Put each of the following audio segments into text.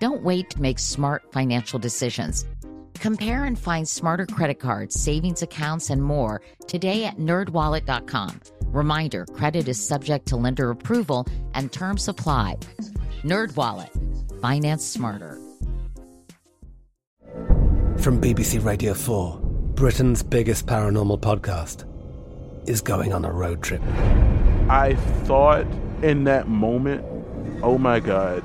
Don't wait to make smart financial decisions. Compare and find smarter credit cards, savings accounts, and more today at nerdwallet.com. Reminder credit is subject to lender approval and terms apply. NerdWallet, finance smarter. From BBC Radio 4, Britain's biggest paranormal podcast is going on a road trip. I thought in that moment, oh my God.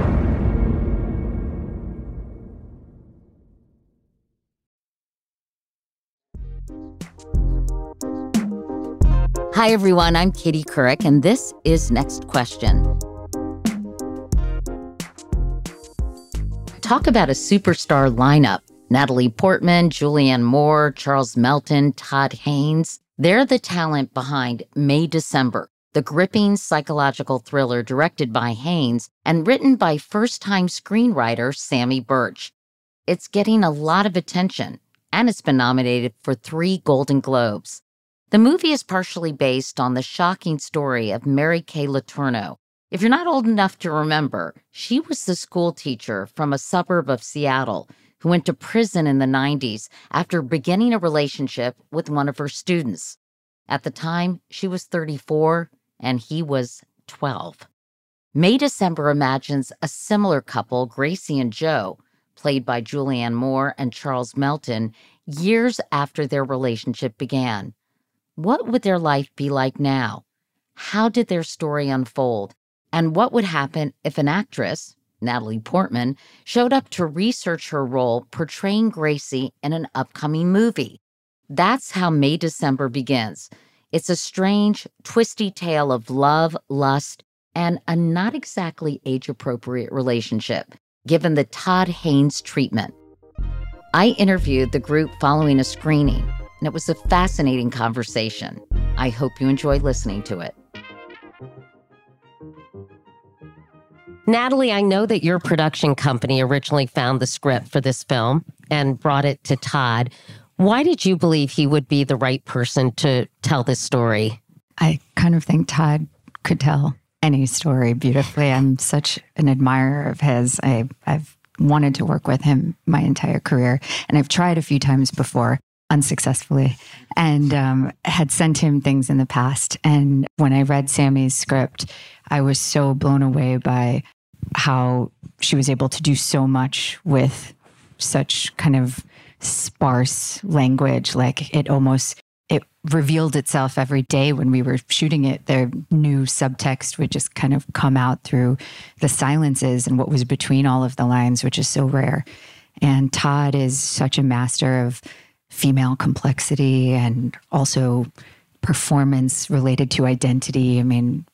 Hi, everyone. I'm Katie Couric, and this is Next Question. Talk about a superstar lineup Natalie Portman, Julianne Moore, Charles Melton, Todd Haynes. They're the talent behind May December, the gripping psychological thriller directed by Haynes and written by first time screenwriter Samy Burch. It's getting a lot of attention, and it's been nominated for three Golden Globes. The movie is partially based on the shocking story of Mary Kay Letourneau. If you're not old enough to remember, she was the school teacher from a suburb of Seattle who went to prison in the 90s after beginning a relationship with one of her students. At the time, she was 34 and he was 12. May December imagines a similar couple, Gracie and Joe, played by Julianne Moore and Charles Melton, years after their relationship began. What would their life be like now? How did their story unfold? And what would happen if an actress, Natalie Portman, showed up to research her role portraying Gracie in an upcoming movie? That's how May December begins. It's a strange, twisty tale of love, lust, and a not exactly age appropriate relationship, given the Todd Haynes treatment. I interviewed the group following a screening and it was a fascinating conversation. I hope you enjoy listening to it. Natalie, I know that your production company originally found the script for this film and brought it to Todd. Why did you believe he would be the right person to tell this story? I kind of think Todd could tell any story beautifully. I'm such an admirer of his. I, I've wanted to work with him my entire career, and I've tried a few times before unsuccessfully and um, had sent him things in the past. And when I read Samy's script, I was so blown away by how she was able to do so much with such kind of sparse language. Like it almost it revealed itself every day when we were shooting it. The new subtext would just kind of come out through the silences and what was between all of the lines, which is so rare. And Todd is such a master of female complexity and also performance related to identity. I mean,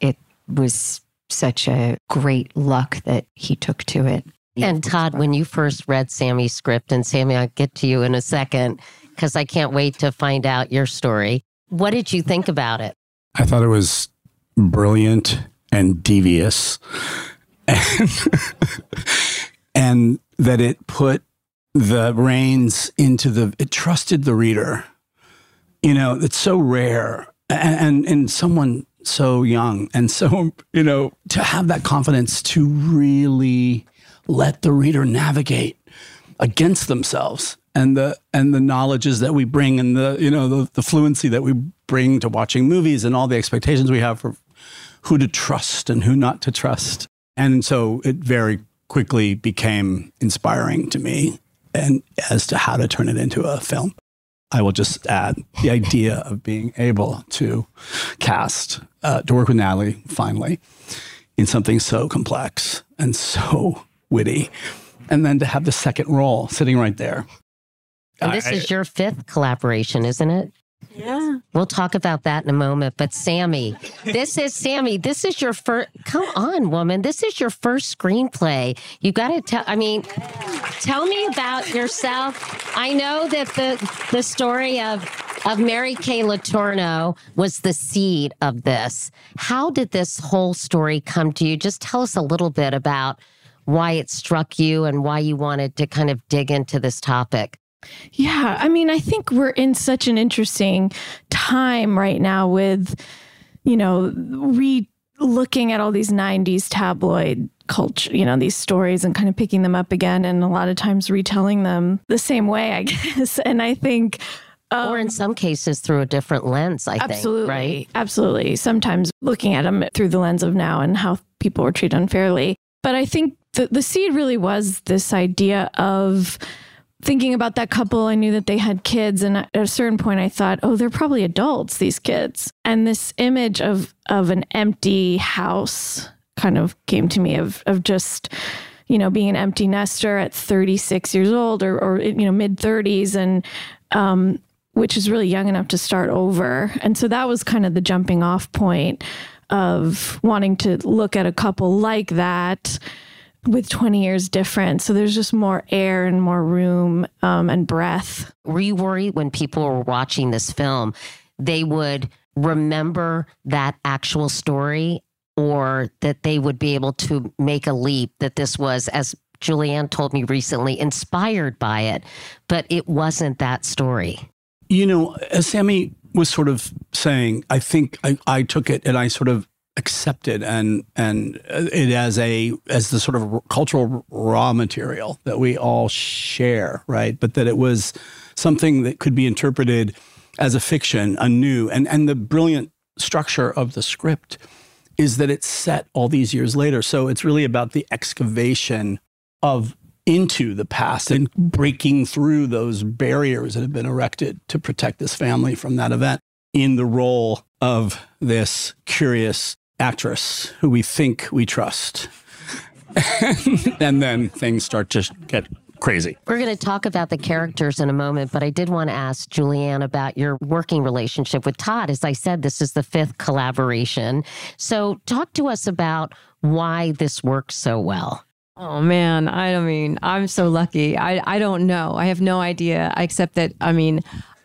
it was such a great luck that he took to it. And Todd, when you first read Samy's script, and Sammy, I'll get to you in a second because I can't wait to find out your story. What did you think about it? I thought it was brilliant and devious, and, and that it put the reins into the it trusted the reader. You know it's so rare. And and, and someone so young and so, you know, to have that confidence to really let the reader navigate against themselves and the and the knowledges that we bring and the you know the, the fluency that we bring to watching movies and all the expectations we have for who to trust and who not to trust. And so it very quickly became inspiring to me and as to how to turn it into a film I will just add the idea of being able to cast, uh, to work with Natalie finally in something so complex and so witty, and then to have the second role sitting right there. And this I- is your fifth collaboration, isn't it? Yeah. We'll talk about that in a moment. But Samy, this is Samy. This is your first. Come on, woman. This is your first screenplay. You got to tell. I mean, tell me about yourself. I know that the the story of of Mary Kay Letourneau was the seed of this. How did this whole story come to you? Just tell us a little bit about why it struck you and why you wanted to kind of dig into this topic. Yeah, I mean, I think we're in such an interesting time right now with, you know, re looking at all these 90s tabloid culture, you know, these stories and kind of picking them up again and a lot of times retelling them the same way, I guess. And I think or in um, some cases through a different lens, I think. absolutely, Right? absolutely. Sometimes looking at them through the lens of now and how people were treated unfairly. But I think the, the seed really was this idea of thinking about that couple. I knew that they had kids, and at a certain point, I thought, oh, they're probably adults, these kids. And this image of of an empty house kind of came to me of of just you know being an empty nester at 36 years old or or you know mid 30s and um which is really young enough to start over. And so that was kind of the jumping off point of wanting to look at a couple like that with 20 years different. So there's just more air and more room um, and breath. Were you worried when people were watching this film, they would remember that actual story or that they would be able to make a leap that this was, as Julianne told me recently, inspired by it, but it wasn't that story? You know, as Samy was sort of saying, I think I, I took it and I sort of accepted and and it as a as the sort of cultural raw material that we all share, right? But that it was something that could be interpreted as a fiction, anew, and and the brilliant structure of the script is that it's set all these years later. So it's really about the excavation of into the past and breaking through those barriers that have been erected to protect this family from that event in the role of this curious actress who we think we trust. and then things start to get crazy. We're going to talk about the characters in a moment, but I did want to ask Julianne about your working relationship with Todd. As I said, this is the fifth collaboration. So, talk to us about why this works so well. Oh man, I don't mean I'm so lucky. I I don't know. I have no idea except that I mean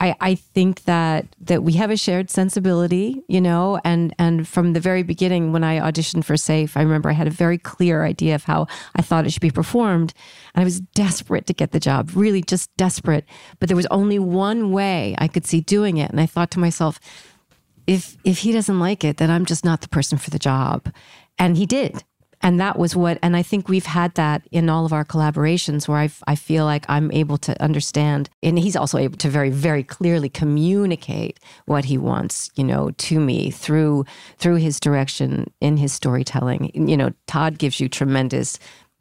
I I think that that we have a shared sensibility, you know, and and from the very beginning when I auditioned for Safe, I remember I had a very clear idea of how I thought it should be performed, and I was desperate to get the job, really just desperate, but there was only one way I could see doing it, and I thought to myself, if if he doesn't like it, then I'm just not the person for the job. And he did. And that was what, and I think we've had that in all of our collaborations where I, I feel like I'm able to understand, and he's also able to very, very clearly communicate what he wants, you know, to me through through his direction in his storytelling. You know, Todd gives you tremendous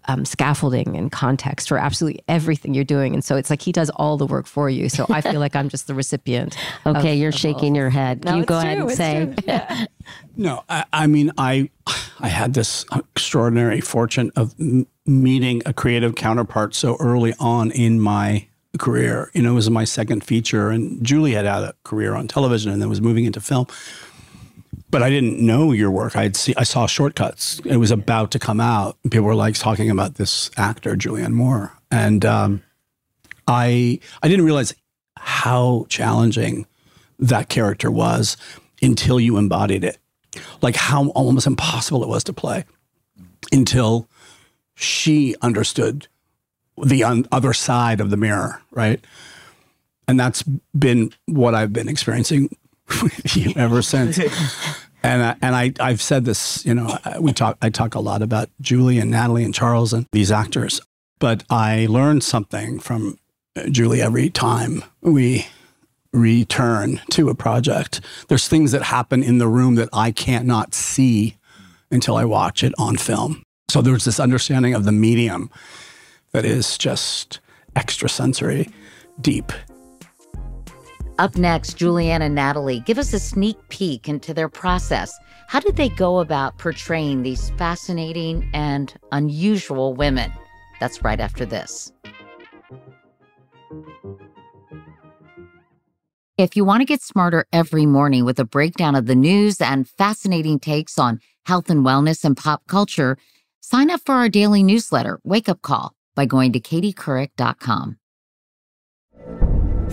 um, scaffolding and context for absolutely everything you're doing, and so it's like he does all the work for you. So I feel like I'm just the recipient. Okay, of- you're of all shaking your head. No, you it's go ahead and say. Yeah. No, I, I mean, I I had this extraordinary fortune of m- meeting a creative counterpart so early on in my career. You know, it was my second feature, and Julie had had a career on television and then was moving into film. But I didn't know your work. I'd see, I saw Short Cuts. It was about to come out. People were like talking about this actor, Julianne Moore, and um, I I didn't realize how challenging that character was until you embodied it. Like how almost impossible it was to play until she understood the un- other side of the mirror, right? And that's been what I've been experiencing with you ever since. And I, and I I've said this, you know, we talk I talk a lot about Julie and Natalie and Charles and these actors, but I learned something from uh, Julie every time we return to a project. There's things that happen in the room that I can't not see until I watch it on film. So there's this understanding of the medium that is just extrasensory, deep. Up next, Julianne and Natalie give us a sneak peek into their process. How did they go about portraying these fascinating and unusual women? That's right after this. If you want to get smarter every morning with a breakdown of the news and fascinating takes on health and wellness and pop culture, sign up for our daily newsletter, Wake Up Call, by going to katiecouric.com.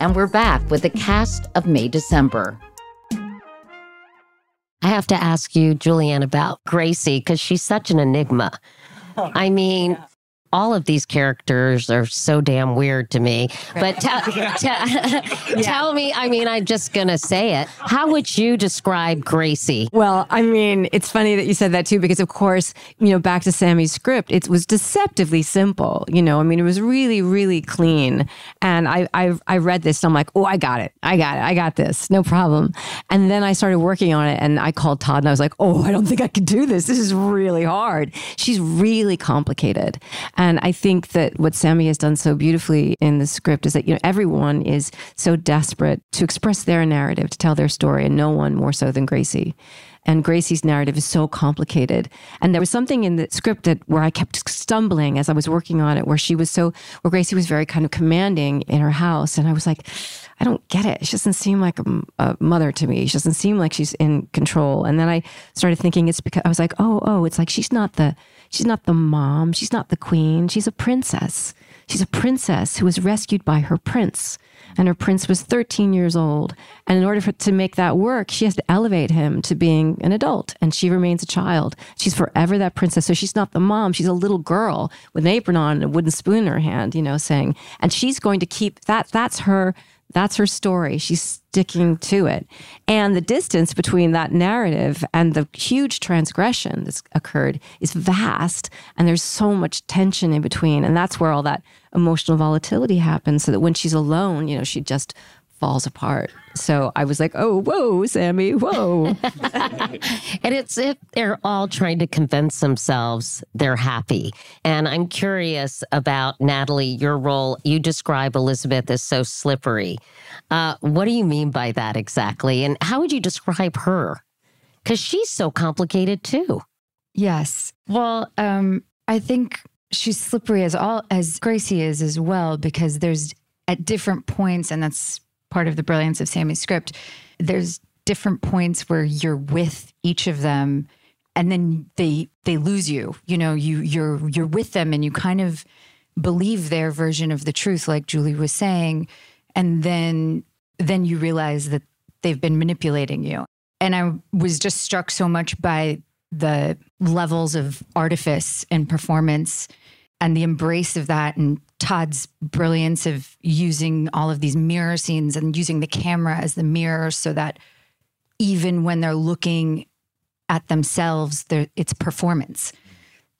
And we're back with the cast of May December. I have to ask you, Julianne, about Gracie because she's such an enigma. Oh, I mean, all of these characters are so damn weird to me. But tell, te- tell me, I mean, I'm just going to say it. How would you describe Gracie? Well, I mean, it's funny that you said that too, because of course, you know, back to Samy's script, it was deceptively simple. You know, I mean, it was really, really clean. And I, I, I read this, and I'm like, oh, I got it. I got it. I got this. No problem. And then I started working on it, and I called Todd, and I was like, oh, I don't think I can do this. This is really hard. She's really complicated. And I think that what Samy has done so beautifully in the script is that, you know, everyone is so desperate to express their narrative, to tell their story, and no one more so than Gracie. And Gracie's narrative is so complicated. And there was something in the script that where I kept stumbling as I was working on it, where she was so, where Gracie was very kind of commanding in her house. And I was like, I don't get it. She doesn't seem like a, a, mother to me. She doesn't seem like she's in control. And then I started thinking it's because I was like, oh, oh, it's like she's not the she's not the mom, she's not the queen, she's a princess. She's a princess who was rescued by her prince. And her prince was 13 years old. And in order for, to make that work, she has to elevate him to being an adult. And she remains a child. She's forever that princess. So she's not the mom. She's a little girl with an apron on and a wooden spoon in her hand, you know, saying, and she's going to keep that. That's her that's her story. She's sticking to it. And the distance between that narrative and the huge transgression that's occurred is vast. And there's so much tension in between. And that's where all that emotional volatility happens. So that when she's alone, you know, she just falls apart. So I was like, oh, whoa, Samy, whoa. and it's if they're all trying to convince themselves they're happy. And I'm curious about Natalie, your role. You describe Elizabeth as so slippery. Uh, what do you mean by that exactly? And how would you describe her? Because she's so complicated too. Yes. Well, um, I think she's slippery as all as Gracie is as well, because there's at different points, and that's part of the brilliance of Samy's script. There's different points where you're with each of them and then they they lose you. You know, you you're you're with them and you kind of believe their version of the truth, like Julie was saying, and then then you realize that they've been manipulating you. And I was just struck so much by the levels of artifice and performance and the embrace of that and Todd's brilliance of using all of these mirror scenes and using the camera as the mirror so that even when they're looking at themselves, it's performance.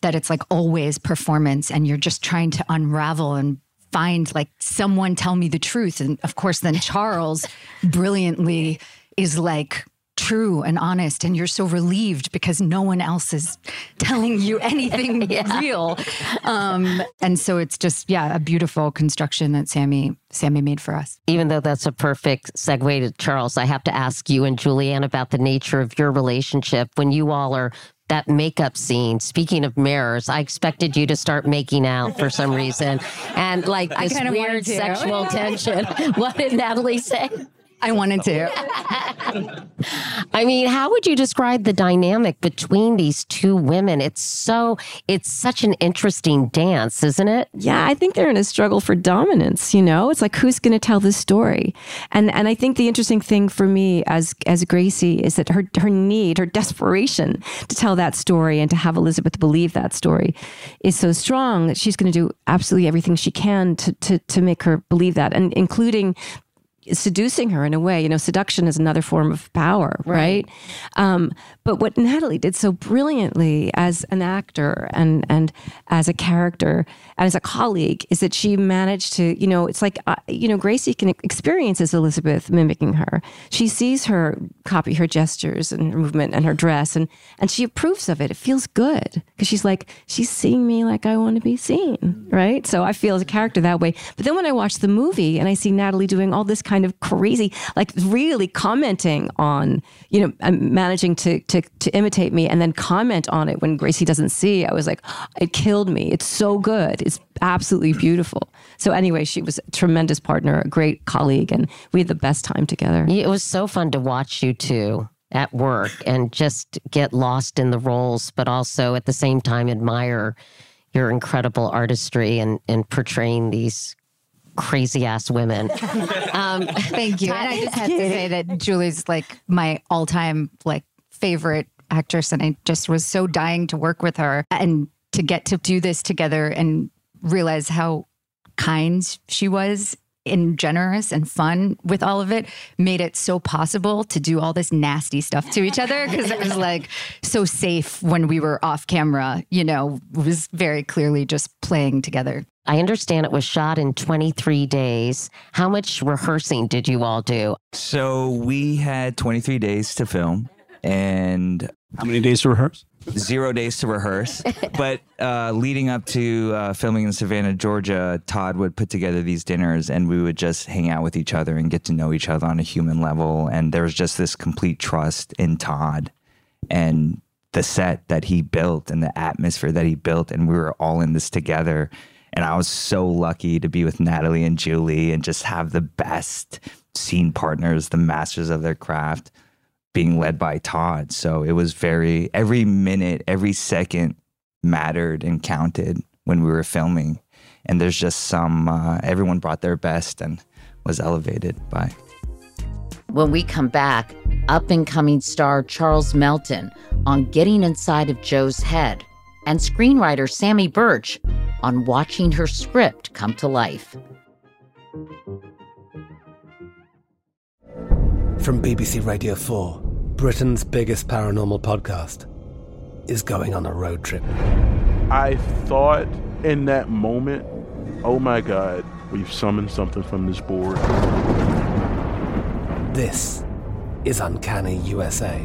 That it's like always performance, and you're just trying to unravel and find like someone tell me the truth. And of course, then Charles brilliantly is like, true and honest and you're so relieved because no one else is telling you anything yeah. real um, and so it's just yeah a beautiful construction that samy samy made for us even though that's a perfect segue to charles i have to ask you and julianne about the nature of your relationship when you all are that makeup scene. Speaking of mirrors, I expected you to start making out for some reason, and like this weird sexual tension. What did Natalie say? I wanted to. I mean, how would you describe the dynamic between these two women? It's so, it's such an interesting dance, isn't it? Yeah, I think they're in a struggle for dominance, you know? It's like who's going to tell the story? And and I think the interesting thing for me as as Gracie is that her her need, her desperation to tell that story and to have Elizabeth believe that story is so strong that she's going to do absolutely everything she can to to to make her believe that and including seducing her in a way. You know, seduction is another form of power, right? right? Um, but what Natalie did so brilliantly as an actor and and as a character and as a colleague is that she managed to, you know, it's like uh, you know, Gracie can experience as Elizabeth mimicking her. She sees her copy her gestures and her movement and her dress, and and she approves of it. It feels good because she's like she's seeing me like I want to be seen, right? So I feel as a character that way. But then when I watch the movie and I see Natalie doing all this kind kind of crazy, like really commenting on, you know, um, managing to, to, to imitate me and then comment on it when Gracie doesn't see. I was like, it killed me. It's so good. It's absolutely beautiful. So anyway, she was a tremendous partner, a great colleague, and we had the best time together. It was so fun to watch you two at work and just get lost in the roles, but also at the same time admire your incredible artistry and, and portraying these crazy ass women. Um, Thank you. And I just have to say that Julie's like my all time like favorite actress, and I just was so dying to work with her and to get to do this together and realize how kind she was and generous and fun with all of it made it so possible to do all this nasty stuff to each other because it was like so safe when we were off camera you know was very clearly just playing together I understand it was shot in 23 days. How much rehearsing did you all do? So we had 23 days to film and how many days to rehearse? Zero days to rehearse. but uh, leading up to uh, filming in Savannah, Georgia, Todd would put together these dinners and we would just hang out with each other and get to know each other on a human level. And there was just this complete trust in Todd and the set that he built and the atmosphere that he built. And we were all in this together. And I was so lucky to be with Natalie and Julie and just have the best scene partners, the masters of their craft, being led by Todd. So it was very, every minute, every second mattered and counted when we were filming. And there's just some, uh, everyone brought their best and was elevated by. When we come back, up and coming star Charles Melton on getting inside of Joe's head and screenwriter Samy Burch on watching her script come to life. From BBC Radio 4, Britain's biggest paranormal podcast is going on a road trip. I thought in that moment, oh my God, we've summoned something from this board. This is Uncanny USA.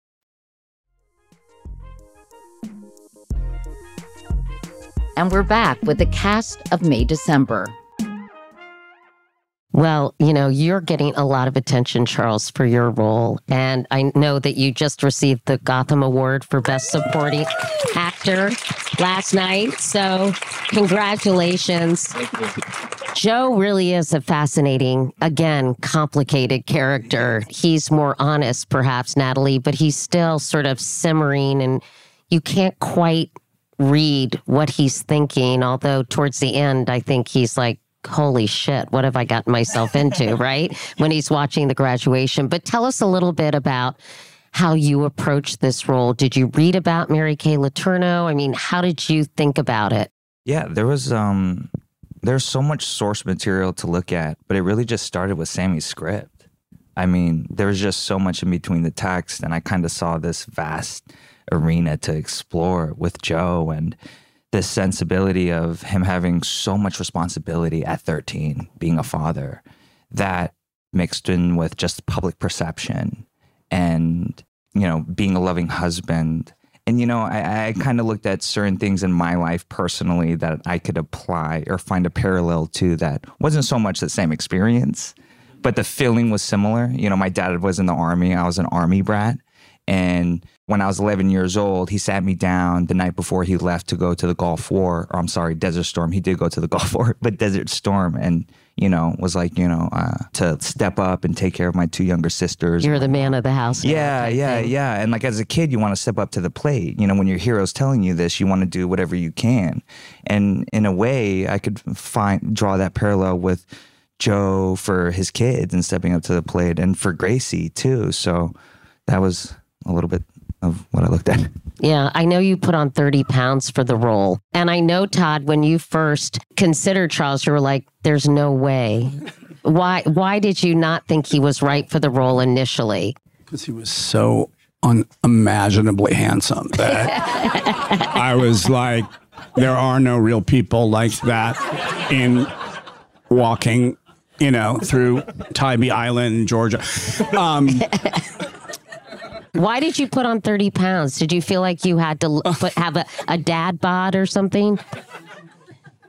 And we're back with the cast of May December. Well, you know, you're getting a lot of attention, Charles, for your role. And I know that you just received the Gotham Award for Best Supporting Actor last night. So, congratulations. Joe really is a fascinating, again, complicated character. He's more honest, perhaps, Natalie, but he's still sort of simmering and you can't quite read what he's thinking. Although, towards the end, I think he's like, holy shit, what have I gotten myself into, right? When he's watching the graduation. But tell us a little bit about how you approached this role. Did you read about Mary Kay Letourneau? I mean, how did you think about it? Yeah, there was um there's so much source material to look at, but it really just started with Samy's script. I mean, there was just so much in between the text, and I kind of saw this vast arena to explore with Joe and this sensibility of him having so much responsibility at 13, being a father, that mixed in with just public perception and, you know, being a loving husband. And, you know, I, I kind of looked at certain things in my life personally that I could apply or find a parallel to that wasn't so much the same experience, but the feeling was similar. You know, my dad was in the army, I was an army brat. And when I was 11 years old, he sat me down the night before he left to go to the Gulf War, or I'm sorry, Desert Storm. He did go to the Gulf War, but Desert Storm, and you know, was like, you know, uh, to step up and take care of my two younger sisters. You're the man of the house. Yeah, yeah, thing. yeah. And like as a kid, you want to step up to the plate. You know, when your hero's telling you this, you want to do whatever you can. And in a way, I could find draw that parallel with Joe for his kids and stepping up to the plate, and for Gracie too. So that was a little bit of what I looked at. Yeah, I know you put on 30 pounds for the role. And I know, Todd, when you first considered Charles, you were like, there's no way. Why why did you not think he was right for the role initially? Because he was so unimaginably handsome that I was like, there are no real people like that in walking, you know, through Tybee Island, Georgia. Um, Why did you put on 30 pounds? Did you feel like you had to l- put, have a, a dad bod or something?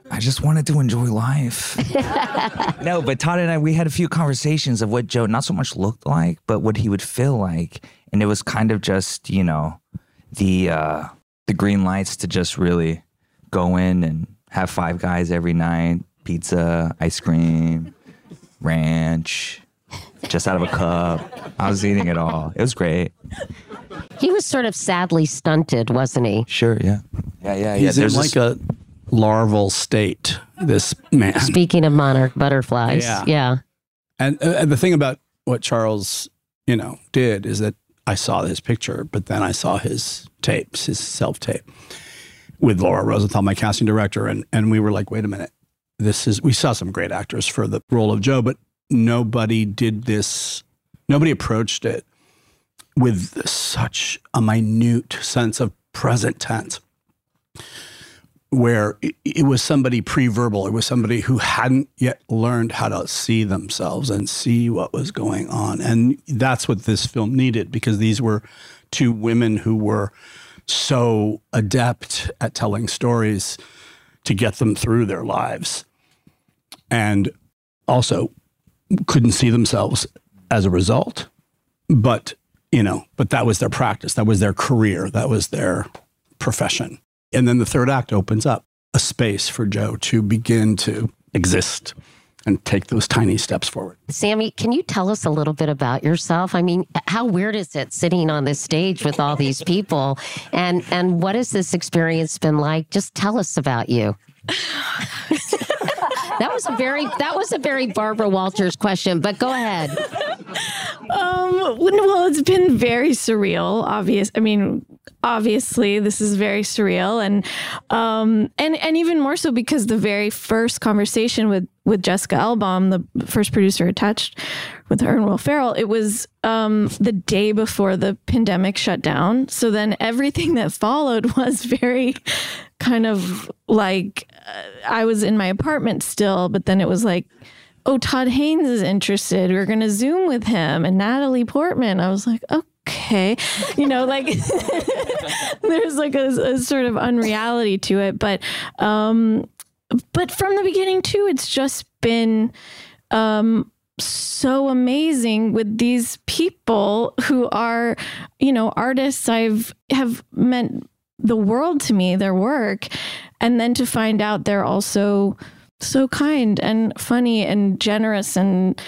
I just wanted to enjoy life. no, but Todd and I, we had a few conversations of what Joe not so much looked like, but what he would feel like. And it was kind of just, you know, the uh the green lights to just really go in and have five guys every night, pizza, ice cream, ranch, just out of a cup. I was eating it all. It was great. He was sort of sadly stunted, wasn't he? Sure, yeah. Yeah, yeah, yeah. he's in like this- a larval state, this man. Speaking of monarch butterflies, Yeah. yeah. And, uh, and the thing about what Charles, you know, did is that I saw his picture, but then I saw his tapes, his self tape with Laura Rosenthal, my casting director, and and we were like, wait a minute, this is. We saw some great actors for the role of Joe, but nobody did this. Nobody approached it with such a minute sense of present tense where it, was somebody pre-verbal. It was somebody who hadn't yet learned how to see themselves and see what was going on. And that's what this film needed because these were two women who were so adept at telling stories to get them through their lives. And also couldn't see themselves as a result. But, you know, but that was their practice. That was their career. That was their profession. And then the third act opens up a space for Joe to begin to exist and take those tiny steps forward. Samy, can you tell us a little bit about yourself? I mean, how weird is it sitting on this stage with all these people? And and what has this experience been like? Just tell us about you. that was a very that was a very Barbara Walters question, but go ahead. Um, well, it's been very surreal. Obvious. I mean, obviously, this is very surreal, and um, and and even more so because the very first conversation with with Jessica Elbaum, the first producer attached with her and Will Ferrell, it was um, the day before the pandemic shut down. So then everything that followed was very kind of like I was in my apartment still, but then it was like oh, Todd Haynes is interested. We're going to Zoom with him and Natalie Portman. I was like, okay. You know, like there's like a, a, sort of unreality to it. But, um, but from the beginning too, it's just been, um, so amazing with these people who are, you know, artists I've have meant the world to me, their work. And then to find out they're also so kind and funny and generous and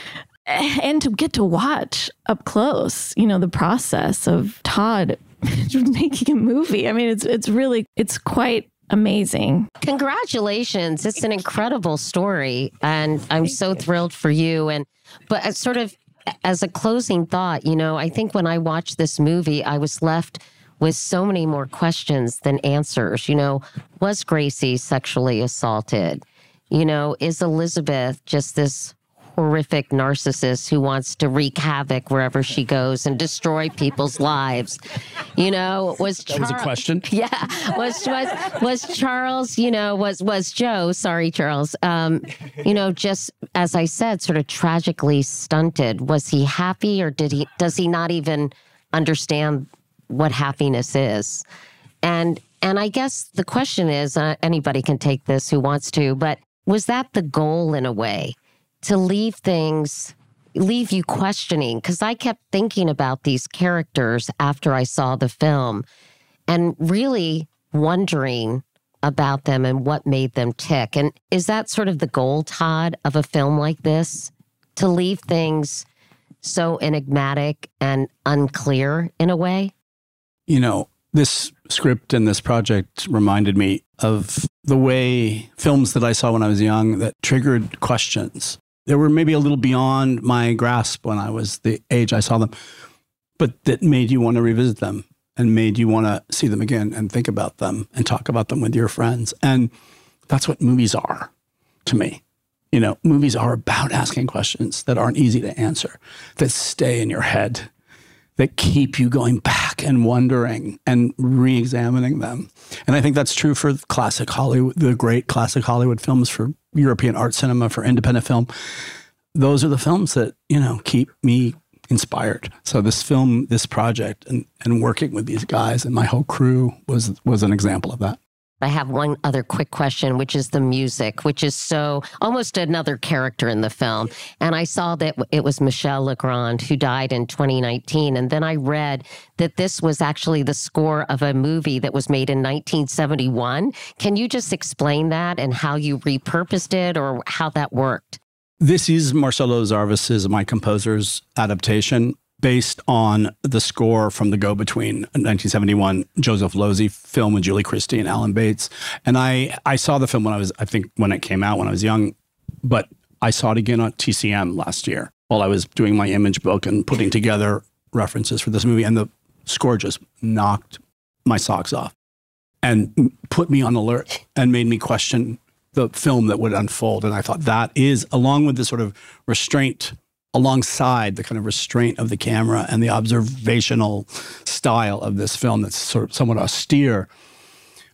and to get to watch up close, you know, the process of Todd making a movie. I mean, it's it's really it's quite amazing. Congratulations. It's an incredible story and I'm so thrilled for you and but as sort of as a closing thought, you know, I think when I watched this movie, I was left with so many more questions than answers. You know, was Gracie sexually assaulted? You know, is Elizabeth just this horrific narcissist who wants to wreak havoc wherever she goes and destroy people's lives. You know, was that was a question? Yeah, was was was Charles? You know, was was Joe? Sorry, Charles. Um, you know, just as I said, sort of tragically stunted. Was he happy, or did he? Does he not even understand what happiness is? And and I guess the question is, uh, anybody can take this who wants to, but was that the goal in a way to leave things leave you questioning because I kept thinking about these characters after I saw the film and really wondering about them and what made them tick. And is that sort of the goal, Todd, of a film like this? To leave things so enigmatic and unclear in a way? You know, this script and this project reminded me of the way films that I saw when I was young that triggered questions. They were maybe a little beyond my grasp when I was the age I saw them, but that made you want to revisit them and made you want to see them again and think about them and talk about them with your friends. And that's what movies are to me. You know, movies are about asking questions that aren't easy to answer, that stay in your head that keep you going back and wondering and re-examining them. And I think that's true for classic Hollywood, the great classic Hollywood films, for European art cinema, for independent film. Those are the films that, you know, keep me inspired. So this film, this project and, and working with these guys and my whole crew was was an example of that. I have one other quick question, which is the music, which is so almost another character in the film. And I saw that it was Michel Legrand who died in 2019. And then I read that this was actually the score of a movie that was made in 1971. Can you just explain that and how you repurposed it or how that worked? This is Marcelo Zarvos's, my composer's adaptation based on the score from the Go Between 1971 Joseph Losey film with Julie Christie and Alan Bates. And I, I saw the film when I was, I think when it came out when I was young, but I saw it again on TCM last year while I was doing my image book and putting together references for this movie. And the score just knocked my socks off and put me on alert and made me question the film that would unfold. And I thought that is, along with the sort of restraint alongside the kind of restraint of the camera and the observational style of this film that's sort of somewhat austere.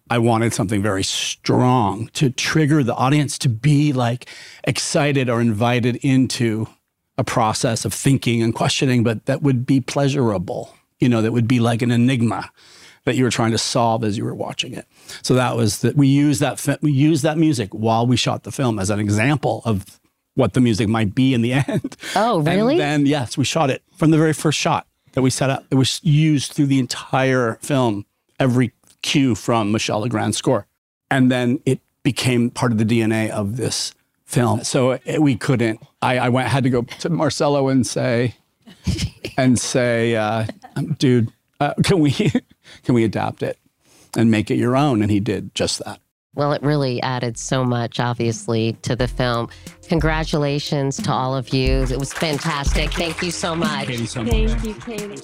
I wanted something very strong to trigger the audience to be like excited or invited into a process of thinking and questioning, but that would be pleasurable, you know, that would be like an enigma that you were trying to solve as you were watching it. So that was that we used that we used that music while we shot the film as an example of what the music might be in the end. Oh, really? And then, yes, we shot it from the very first shot that we set up. It was used through the entire film, every cue from Michel Legrand's score. And then it became part of the DNA of this film. So eh, we couldn't. I, I went had to go to Marcelo and say, and say, uh, dude, uh, can we can we adapt it and make it your own? And he did just that. Well, it really added so much, obviously, to the film. Congratulations to all of you. It was fantastic. Thank you so much. Katie, so much. Thank you, Katie.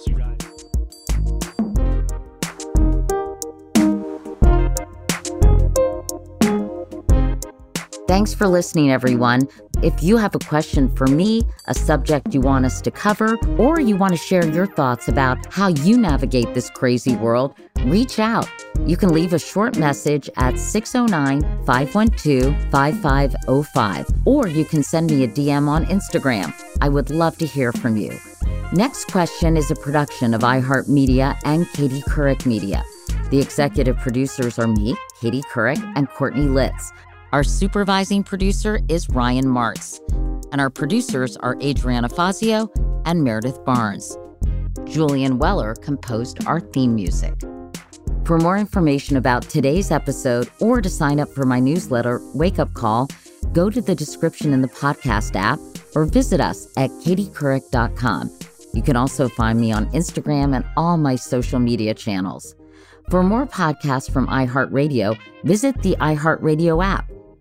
Thanks for listening, everyone. If you have a question for me, a subject you want us to cover, or you want to share your thoughts about how you navigate this crazy world, reach out. You can leave a short message at 609 512 5505, or you can send me a DM on Instagram. I would love to hear from you. Next Question is a production of iHeartMedia and Katie Couric Media. The executive producers are me, Katie Couric, and Courtney Litz. Our supervising producer is Ryan Martz, and our producers are Adriana Fazio and Meredith Barnes. Julian Weller composed our theme music. For more information about today's episode or to sign up for my newsletter, Wake Up Call, go to the description in the podcast app or visit us at katiecouric.com. You can also find me on Instagram and all my social media channels. For more podcasts from iHeartRadio, visit the iHeartRadio app,